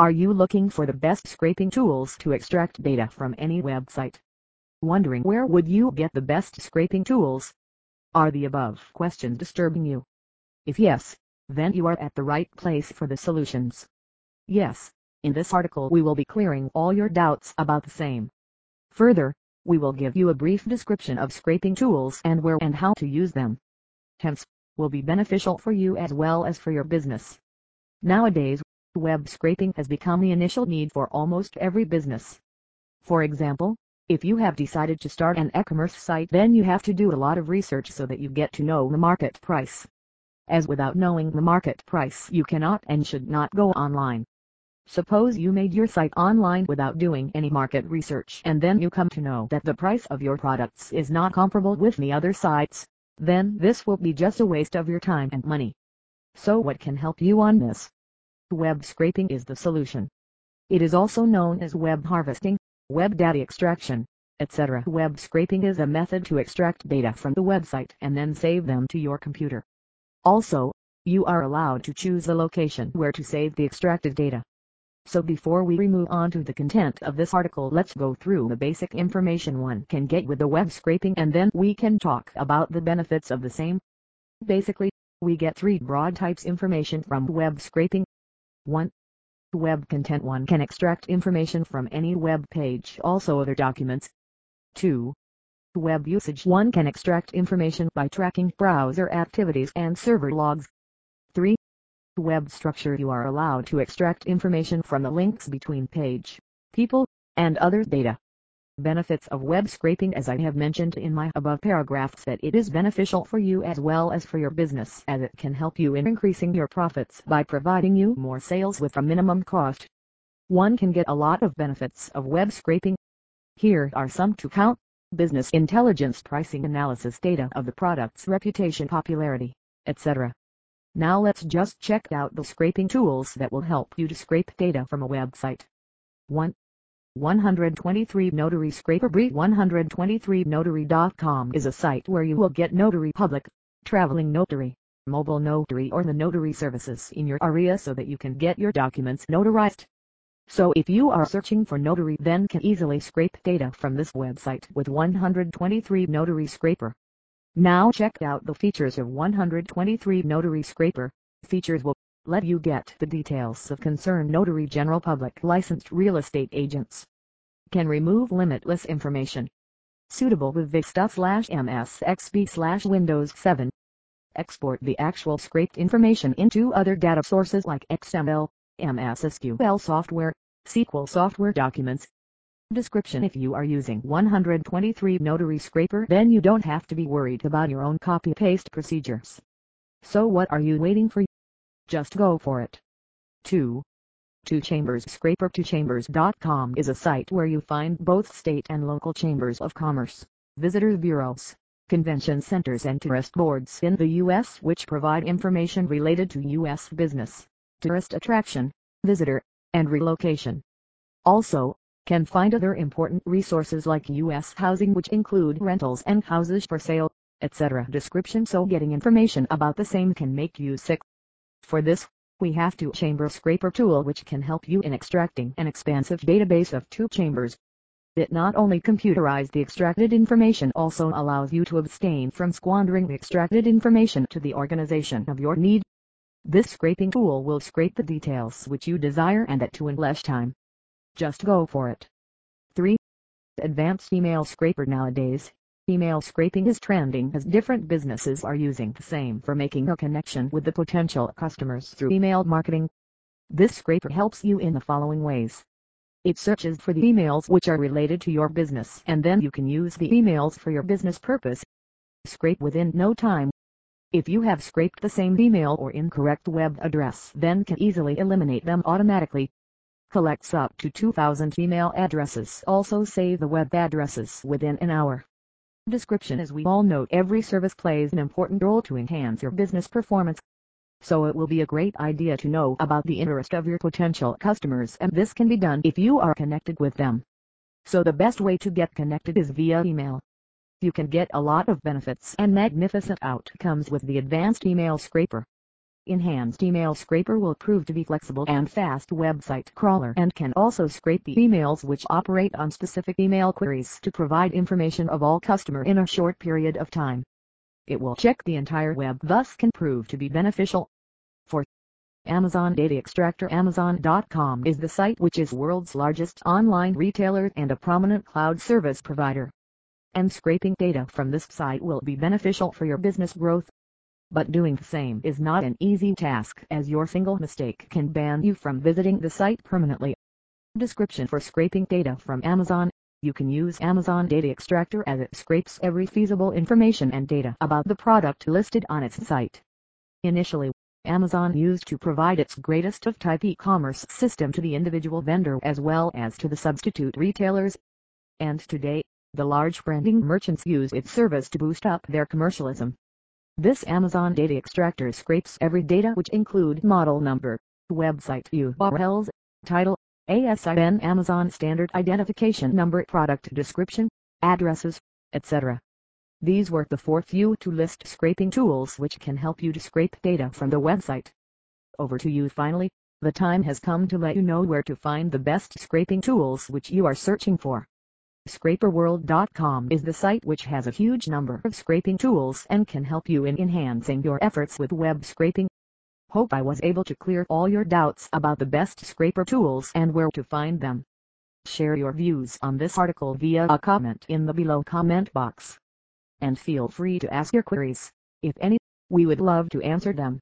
Are you looking for the best scraping tools to extract data from any website? Wondering where would you get the best scraping tools? Are the above questions disturbing you? If yes, then you are at the right place for the solutions. Yes, in this article we will be clearing all your doubts about the same. Further, we will give you a brief description of scraping tools and where and how to use them. Hence, will be beneficial for you as well as for your business. Nowadays, web scraping has become the initial need for almost every business. For example, if you have decided to start an e-commerce site then you have to do a lot of research so that you get to know the market price. As without knowing the market price you cannot and should not go online. Suppose you made your site online without doing any market research and then you come to know that the price of your products is not comparable with the other sites, then this will be just a waste of your time and money. So what can help you on this? Web scraping is the solution. It is also known as web harvesting, web data extraction, etc. Web scraping is a method to extract data from the website and then save them to your computer. Also, you are allowed to choose the location where to save the extracted data. So before we move on to the content of this article let's go through the basic information one can get with the web scraping and then we can talk about the benefits of the same. Basically, we get three broad types information from web scraping. 1. Web content 1 can extract information from any web page also other documents. 2. Web usage 1 can extract information by tracking browser activities and server logs. 3 web structure you are allowed to extract information from the links between page, people, and other data. Benefits of web scraping as I have mentioned in my above paragraphs that it is beneficial for you as well as for your business as it can help you in increasing your profits by providing you more sales with a minimum cost. One can get a lot of benefits of web scraping. Here are some to count. Business intelligence pricing analysis data of the product's reputation popularity, etc. Now let's just check out the scraping tools that will help you to scrape data from a website. 1. 123 Notary Scraper Brief 123notary.com is a site where you will get notary public, traveling notary, mobile notary or the notary services in your area so that you can get your documents notarized. So if you are searching for notary then can easily scrape data from this website with 123 Notary Scraper. Now check out the features of 123 Notary Scraper. Features will let you get the details of concerned notary general public licensed real estate agents. Can remove limitless information. Suitable with Vista slash MSXP slash Windows 7. Export the actual scraped information into other data sources like XML, MS SQL software, SQL software documents, Description If you are using 123 Notary Scraper then you don't have to be worried about your own copy-paste procedures. So what are you waiting for? Just go for it. 2. Two Chambers Scraper 2chambers.com is a site where you find both state and local chambers of commerce, visitor bureaus, convention centers and tourist boards in the U.S. which provide information related to U.S. business, tourist attraction, visitor, and relocation. Also, can find other important resources like U.S. housing which include rentals and houses for sale, etc. Description So getting information about the same can make you sick. For this, we have two chamber scraper tool which can help you in extracting an expansive database of two chambers. It not only computerizes the extracted information also allows you to abstain from squandering the extracted information to the organization of your need. This scraping tool will scrape the details which you desire and that to in less time. Just go for it. 3. Advanced Email Scraper Nowadays, email scraping is trending as different businesses are using the same for making a connection with the potential customers through email marketing. This scraper helps you in the following ways. It searches for the emails which are related to your business and then you can use the emails for your business purpose. Scrape within no time. If you have scraped the same email or incorrect web address then can easily eliminate them automatically collects up to 2,000 email addresses. Also save the web addresses within an hour. Description As we all know every service plays an important role to enhance your business performance. So it will be a great idea to know about the interest of your potential customers and this can be done if you are connected with them. So the best way to get connected is via email. You can get a lot of benefits and magnificent outcomes with the advanced email scraper. Enhanced email scraper will prove to be flexible and fast website crawler and can also scrape the emails which operate on specific email queries to provide information of all customer in a short period of time. It will check the entire web thus can prove to be beneficial. For Amazon Data Extractor Amazon.com is the site which is world's largest online retailer and a prominent cloud service provider. And scraping data from this site will be beneficial for your business growth. But doing the same is not an easy task as your single mistake can ban you from visiting the site permanently. Description for scraping data from Amazon You can use Amazon Data Extractor as it scrapes every feasible information and data about the product listed on its site. Initially, Amazon used to provide its greatest of type e-commerce system to the individual vendor as well as to the substitute retailers. And today, the large branding merchants use its service to boost up their commercialism. This Amazon data extractor scrapes every data which include model number, website URLs, title, ASIN Amazon Standard Identification Number Product Description, addresses, etc. These were the four few to list scraping tools which can help you to scrape data from the website. Over to you finally, the time has come to let you know where to find the best scraping tools which you are searching for. ScraperWorld.com is the site which has a huge number of scraping tools and can help you in enhancing your efforts with web scraping. Hope I was able to clear all your doubts about the best scraper tools and where to find them. Share your views on this article via a comment in the below comment box. And feel free to ask your queries, if any, we would love to answer them.